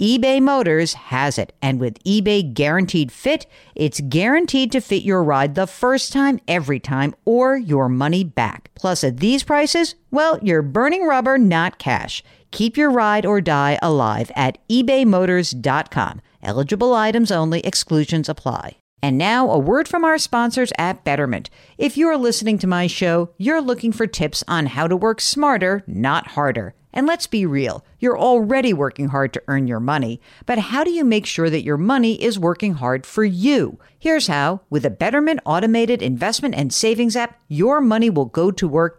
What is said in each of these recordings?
eBay Motors has it. And with eBay Guaranteed Fit, it's guaranteed to fit your ride the first time, every time, or your money back. Plus, at these prices, well, you're burning rubber, not cash. Keep your ride or die alive at ebaymotors.com. Eligible items only, exclusions apply. And now, a word from our sponsors at Betterment. If you're listening to my show, you're looking for tips on how to work smarter, not harder. And let's be real, you're already working hard to earn your money, but how do you make sure that your money is working hard for you? Here's how with a Betterment automated investment and savings app, your money will go to work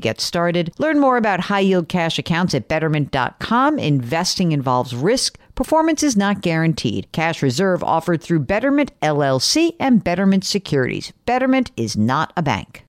get started. Learn more about high yield cash accounts at betterment.com. Investing involves risk. Performance is not guaranteed. Cash reserve offered through Betterment LLC and Betterment Securities. Betterment is not a bank.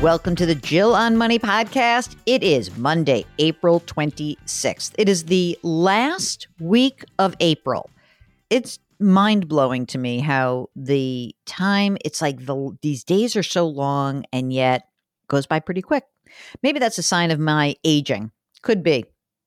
Welcome to the Jill on Money podcast. It is Monday, April 26th. It is the last week of April. It's mind blowing to me how the time it's like the these days are so long and yet goes by pretty quick. Maybe that's a sign of my aging. Could be.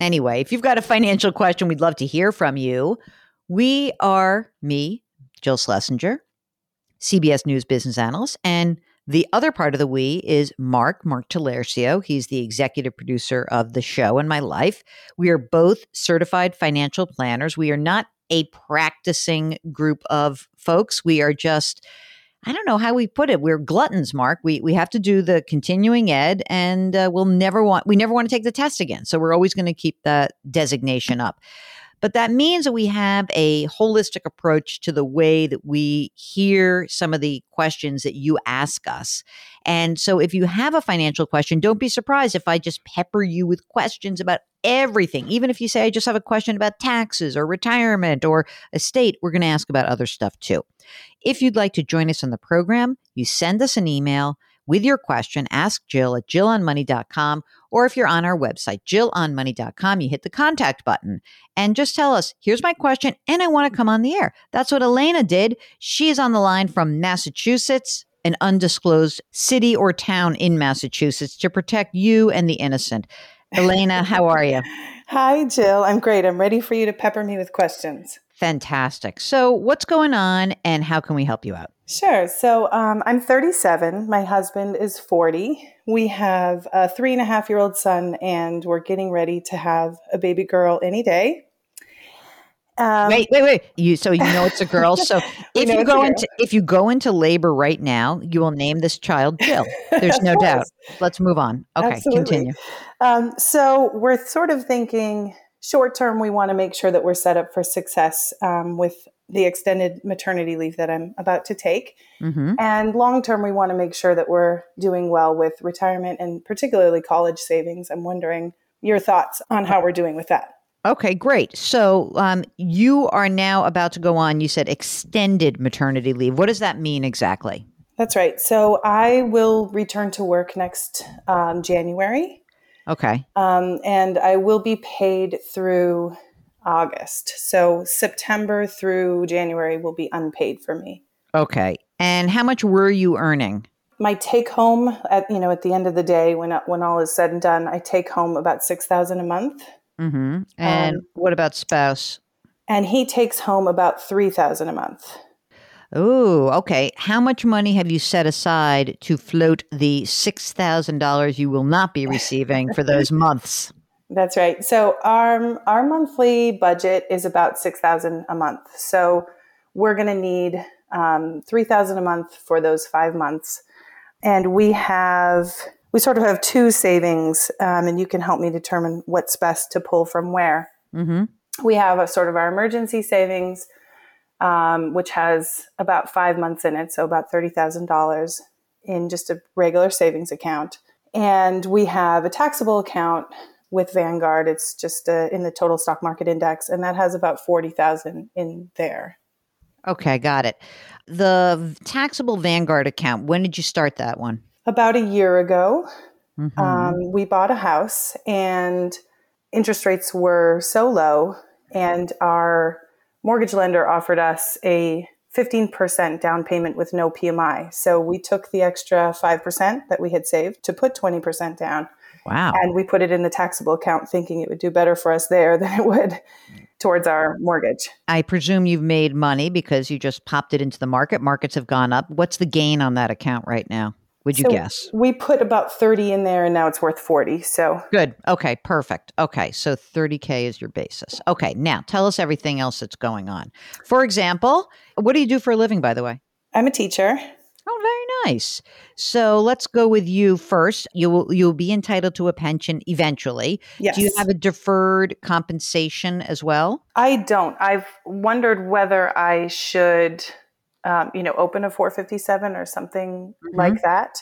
Anyway, if you've got a financial question, we'd love to hear from you. We are me, Jill Schlesinger, CBS News business analyst, and the other part of the we is Mark, Mark Talercio. He's the executive producer of the show and my life. We are both certified financial planners. We are not a practicing group of folks. We are just, I don't know how we put it. We're gluttons, Mark. We we have to do the continuing ed, and uh, we'll never want we never want to take the test again. So we're always going to keep that designation up. But that means that we have a holistic approach to the way that we hear some of the questions that you ask us. And so if you have a financial question, don't be surprised if I just pepper you with questions about everything. Even if you say, I just have a question about taxes or retirement or estate, we're going to ask about other stuff too. If you'd like to join us on the program, you send us an email with your question, ask Jill at jillonmoney.com. Or if you're on our website, jillonmoney.com, you hit the contact button and just tell us, here's my question, and I want to come on the air. That's what Elena did. She is on the line from Massachusetts, an undisclosed city or town in Massachusetts, to protect you and the innocent. Elena, how are you? Hi, Jill. I'm great. I'm ready for you to pepper me with questions. Fantastic. So, what's going on and how can we help you out? Sure. So, um, I'm 37. My husband is 40. We have a three and a half year old son, and we're getting ready to have a baby girl any day. Um, wait, wait, wait! You so you know it's a girl. So if you go into if you go into labor right now, you will name this child Jill. There's no doubt. Let's move on. Okay, Absolutely. continue. Um, so we're sort of thinking short term. We want to make sure that we're set up for success um, with the extended maternity leave that I'm about to take, mm-hmm. and long term, we want to make sure that we're doing well with retirement and particularly college savings. I'm wondering your thoughts on how we're doing with that. Okay, great. So um, you are now about to go on, you said extended maternity leave. What does that mean exactly? That's right. So I will return to work next um, January. Okay. Um, and I will be paid through August. So September through January will be unpaid for me. Okay. And how much were you earning? my take home at you know at the end of the day when when all is said and done, I take home about six thousand a month. Mm-hmm. And um, what about spouse? And he takes home about three thousand a month. Oh, okay. How much money have you set aside to float the six thousand dollars you will not be receiving for those months? That's right. So our our monthly budget is about six thousand a month. So we're going to need um, three thousand a month for those five months, and we have we sort of have two savings, um, and you can help me determine what's best to pull from where. Mm-hmm. We have a sort of our emergency savings um, which has about five months in it, so about $30,000 in just a regular savings account. And we have a taxable account with Vanguard. It's just uh, in the total stock market index, and that has about 40,000 in there. Okay, got it. The taxable Vanguard account, when did you start that one? About a year ago. Mm-hmm. Um, we bought a house, and interest rates were so low, and our mortgage lender offered us a 15% down payment with no PMI. So we took the extra 5% that we had saved to put 20% down. Wow. And we put it in the taxable account thinking it would do better for us there than it would towards our mortgage. I presume you've made money because you just popped it into the market. Markets have gone up. What's the gain on that account right now? Would you so guess? We put about 30 in there and now it's worth 40. So good. Okay, perfect. Okay, so 30K is your basis. Okay, now tell us everything else that's going on. For example, what do you do for a living, by the way? I'm a teacher. Oh, very nice. So let's go with you first. You will you'll be entitled to a pension eventually. Yes. Do you have a deferred compensation as well? I don't. I've wondered whether I should um, you know, open a 457 or something mm-hmm. like that.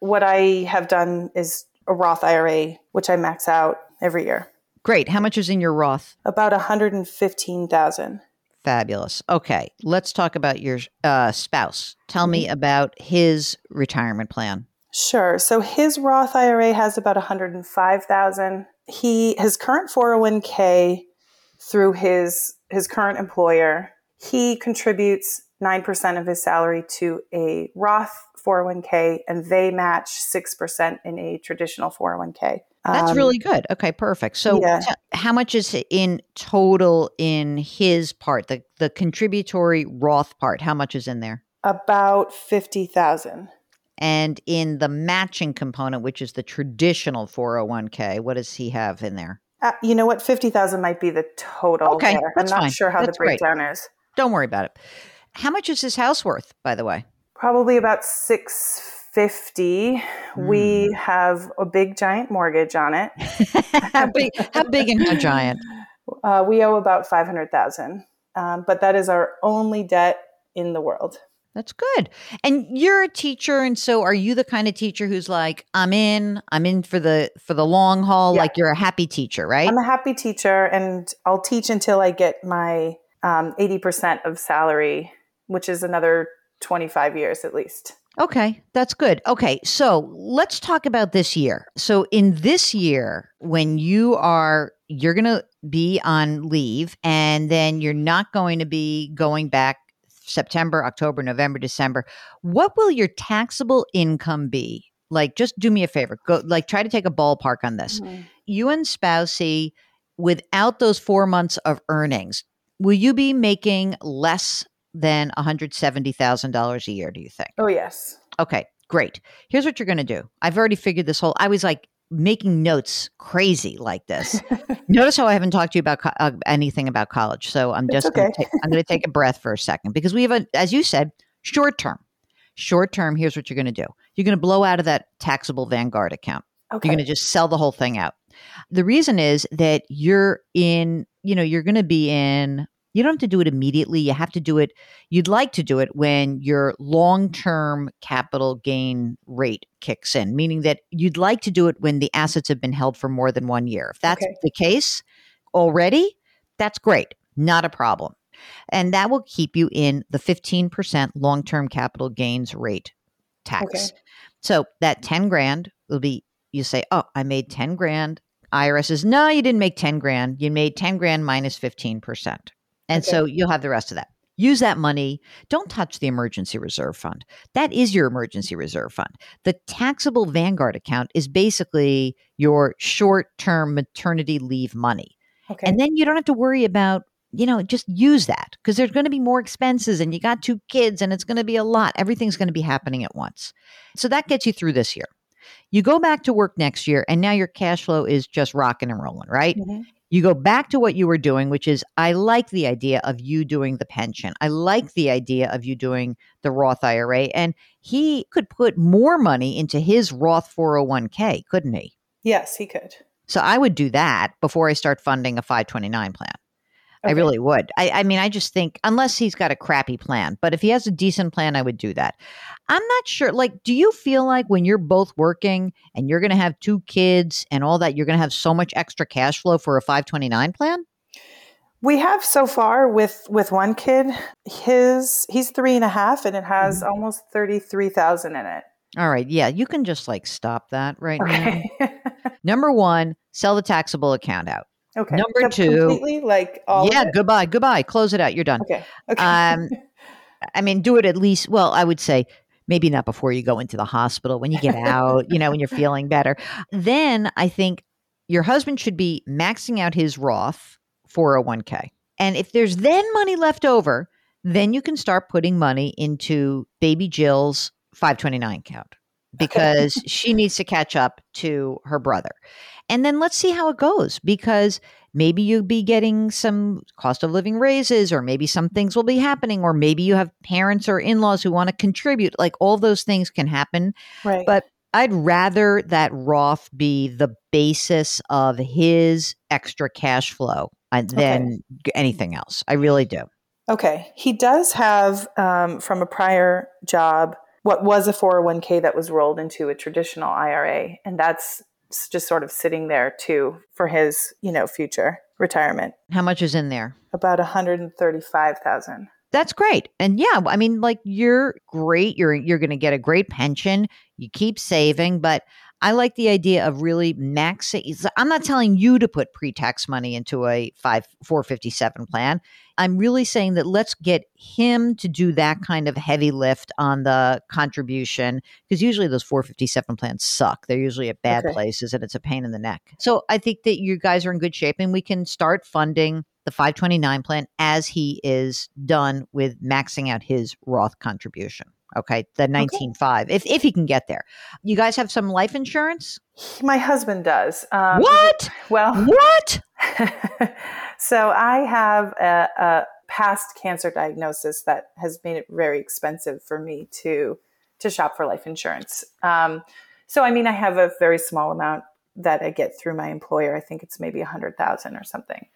What I have done is a Roth IRA, which I max out every year. Great. How much is in your Roth? About 115,000. Fabulous. Okay, let's talk about your uh, spouse. Tell mm-hmm. me about his retirement plan. Sure. So his Roth IRA has about 105,000. He his current 401k through his his current employer, he contributes 9% of his salary to a Roth 401k and they match 6% in a traditional 401k. That's um, really good. Okay, perfect. So, yeah. t- how much is in total in his part, the the contributory Roth part? How much is in there? About fifty thousand. And in the matching component, which is the traditional 401k, what does he have in there? Uh, you know what, fifty thousand might be the total. Okay, there. I'm not fine. sure how that's the breakdown great. is. Don't worry about it. How much is his house worth, by the way? Probably about 650. Mm. We hmm. have a big giant mortgage on it. how big how big and how giant? Uh, we owe about 500,000. Um, but that is our only debt in the world. That's good. And you're a teacher and so are you the kind of teacher who's like I'm in, I'm in for the for the long haul yeah. like you're a happy teacher, right? I'm a happy teacher and I'll teach until I get my um, 80% of salary, which is another 25 years at least. Okay, that's good. Okay, so let's talk about this year. So, in this year, when you are, you're going to be on leave and then you're not going to be going back September, October, November, December. What will your taxable income be? Like, just do me a favor. Go, like, try to take a ballpark on this. Mm-hmm. You and spousey, without those four months of earnings, will you be making less than $170,000 a year, do you think? Oh, yes. Okay, great. Here's what you're going to do. I've already figured this whole, I was like making notes crazy like this. Notice how I haven't talked to you about co- uh, anything about college. So I'm just okay. gonna I'm going to take a breath for a second because we have a, as you said, short term. Short term, here's what you're going to do. You're going to blow out of that taxable Vanguard account. Okay. You're going to just sell the whole thing out. The reason is that you're in, you know, you're going to be in you don't have to do it immediately. You have to do it, you'd like to do it when your long term capital gain rate kicks in, meaning that you'd like to do it when the assets have been held for more than one year. If that's okay. the case already, that's great, not a problem. And that will keep you in the 15% long term capital gains rate tax. Okay. So that 10 grand will be, you say, oh, I made 10 grand. IRS says, no, you didn't make 10 grand. You made 10 grand minus 15%. And okay. so you'll have the rest of that. use that money. Don't touch the emergency reserve fund. That is your emergency reserve fund. The taxable Vanguard account is basically your short term maternity leave money. Okay. And then you don't have to worry about, you know, just use that because there's going to be more expenses and you got two kids and it's going to be a lot. Everything's going to be happening at once. So that gets you through this year. You go back to work next year and now your cash flow is just rocking and rolling, right? Mm-hmm. You go back to what you were doing, which is I like the idea of you doing the pension. I like the idea of you doing the Roth IRA. And he could put more money into his Roth 401k, couldn't he? Yes, he could. So I would do that before I start funding a 529 plan. Okay. I really would. I, I, mean, I just think, unless he's got a crappy plan, but if he has a decent plan, I would do that. I'm not sure. Like, do you feel like when you're both working and you're going to have two kids and all that, you're going to have so much extra cash flow for a 529 plan? We have so far with with one kid. His he's three and a half, and it has mm-hmm. almost thirty three thousand in it. All right, yeah, you can just like stop that right okay. now. Number one, sell the taxable account out. Okay. Number two, completely like all. Yeah, goodbye, goodbye. Close it out. You're done. Okay. Okay. Um, I mean, do it at least. Well, I would say maybe not before you go into the hospital. When you get out, you know, when you're feeling better. Then I think your husband should be maxing out his Roth 401k, and if there's then money left over, then you can start putting money into Baby Jill's 529 account because she needs to catch up to her brother. And then let's see how it goes because maybe you'll be getting some cost of living raises, or maybe some things will be happening, or maybe you have parents or in laws who want to contribute. Like all those things can happen. Right. But I'd rather that Roth be the basis of his extra cash flow uh, than okay. anything else. I really do. Okay. He does have um, from a prior job what was a 401k that was rolled into a traditional IRA. And that's just sort of sitting there too for his, you know, future retirement. How much is in there? About 135,000. That's great. And yeah, I mean like you're great. You're you're going to get a great pension. You keep saving, but I like the idea of really maxing. I'm not telling you to put pre-tax money into a five 457 plan. I'm really saying that let's get him to do that kind of heavy lift on the contribution because usually those 457 plans suck. They're usually at bad okay. places and it's a pain in the neck. So I think that you guys are in good shape and we can start funding the 529 plan as he is done with maxing out his Roth contribution. Okay, the 19.5 okay. if if he can get there. You guys have some life insurance? My husband does. Um, what? Well, what? so I have a, a, past cancer diagnosis that has made it very expensive for me to to shop for life insurance. Um, so I mean, I have a very small amount that I get through my employer. I think it's maybe a hundred thousand or something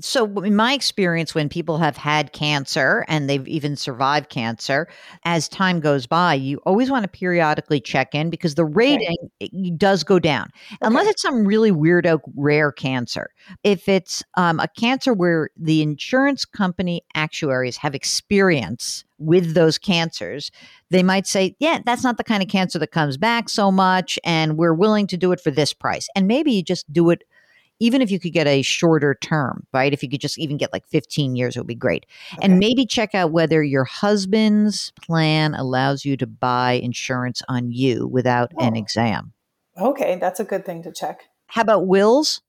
so in my experience when people have had cancer and they've even survived cancer as time goes by you always want to periodically check in because the rating okay. does go down okay. unless it's some really weirdo rare cancer if it's um, a cancer where the insurance company actuaries have experience with those cancers, they might say, yeah, that's not the kind of cancer that comes back so much, and we're willing to do it for this price. And maybe you just do it even if you could get a shorter term, right? If you could just even get like 15 years, it would be great. Okay. And maybe check out whether your husband's plan allows you to buy insurance on you without oh. an exam. Okay, that's a good thing to check. How about wills?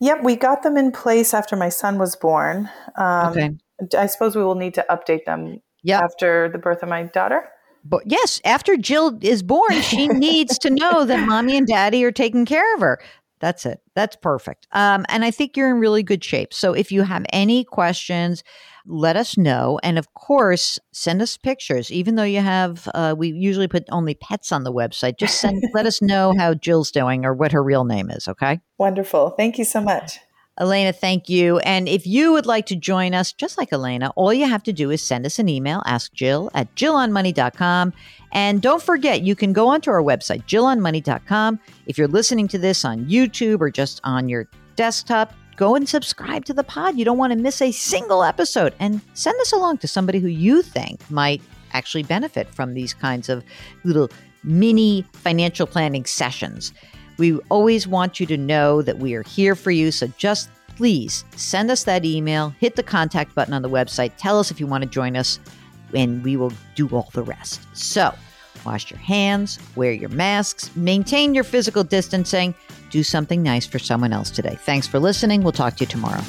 Yep, we got them in place after my son was born. Um, okay. I suppose we will need to update them yep. after the birth of my daughter. But yes, after Jill is born, she needs to know that mommy and daddy are taking care of her. That's it. That's perfect. Um, and I think you're in really good shape. So if you have any questions, let us know. And of course, send us pictures. Even though you have, uh, we usually put only pets on the website. Just send, let us know how Jill's doing or what her real name is. Okay. Wonderful. Thank you so much. Elena, thank you. And if you would like to join us, just like Elena, all you have to do is send us an email, ask Jill at jillonmoney.com. And don't forget, you can go onto our website, jillonmoney.com. If you're listening to this on YouTube or just on your desktop, go and subscribe to the pod. You don't want to miss a single episode. And send this along to somebody who you think might actually benefit from these kinds of little mini financial planning sessions. We always want you to know that we are here for you. So just please send us that email, hit the contact button on the website, tell us if you want to join us, and we will do all the rest. So, wash your hands, wear your masks, maintain your physical distancing, do something nice for someone else today. Thanks for listening. We'll talk to you tomorrow.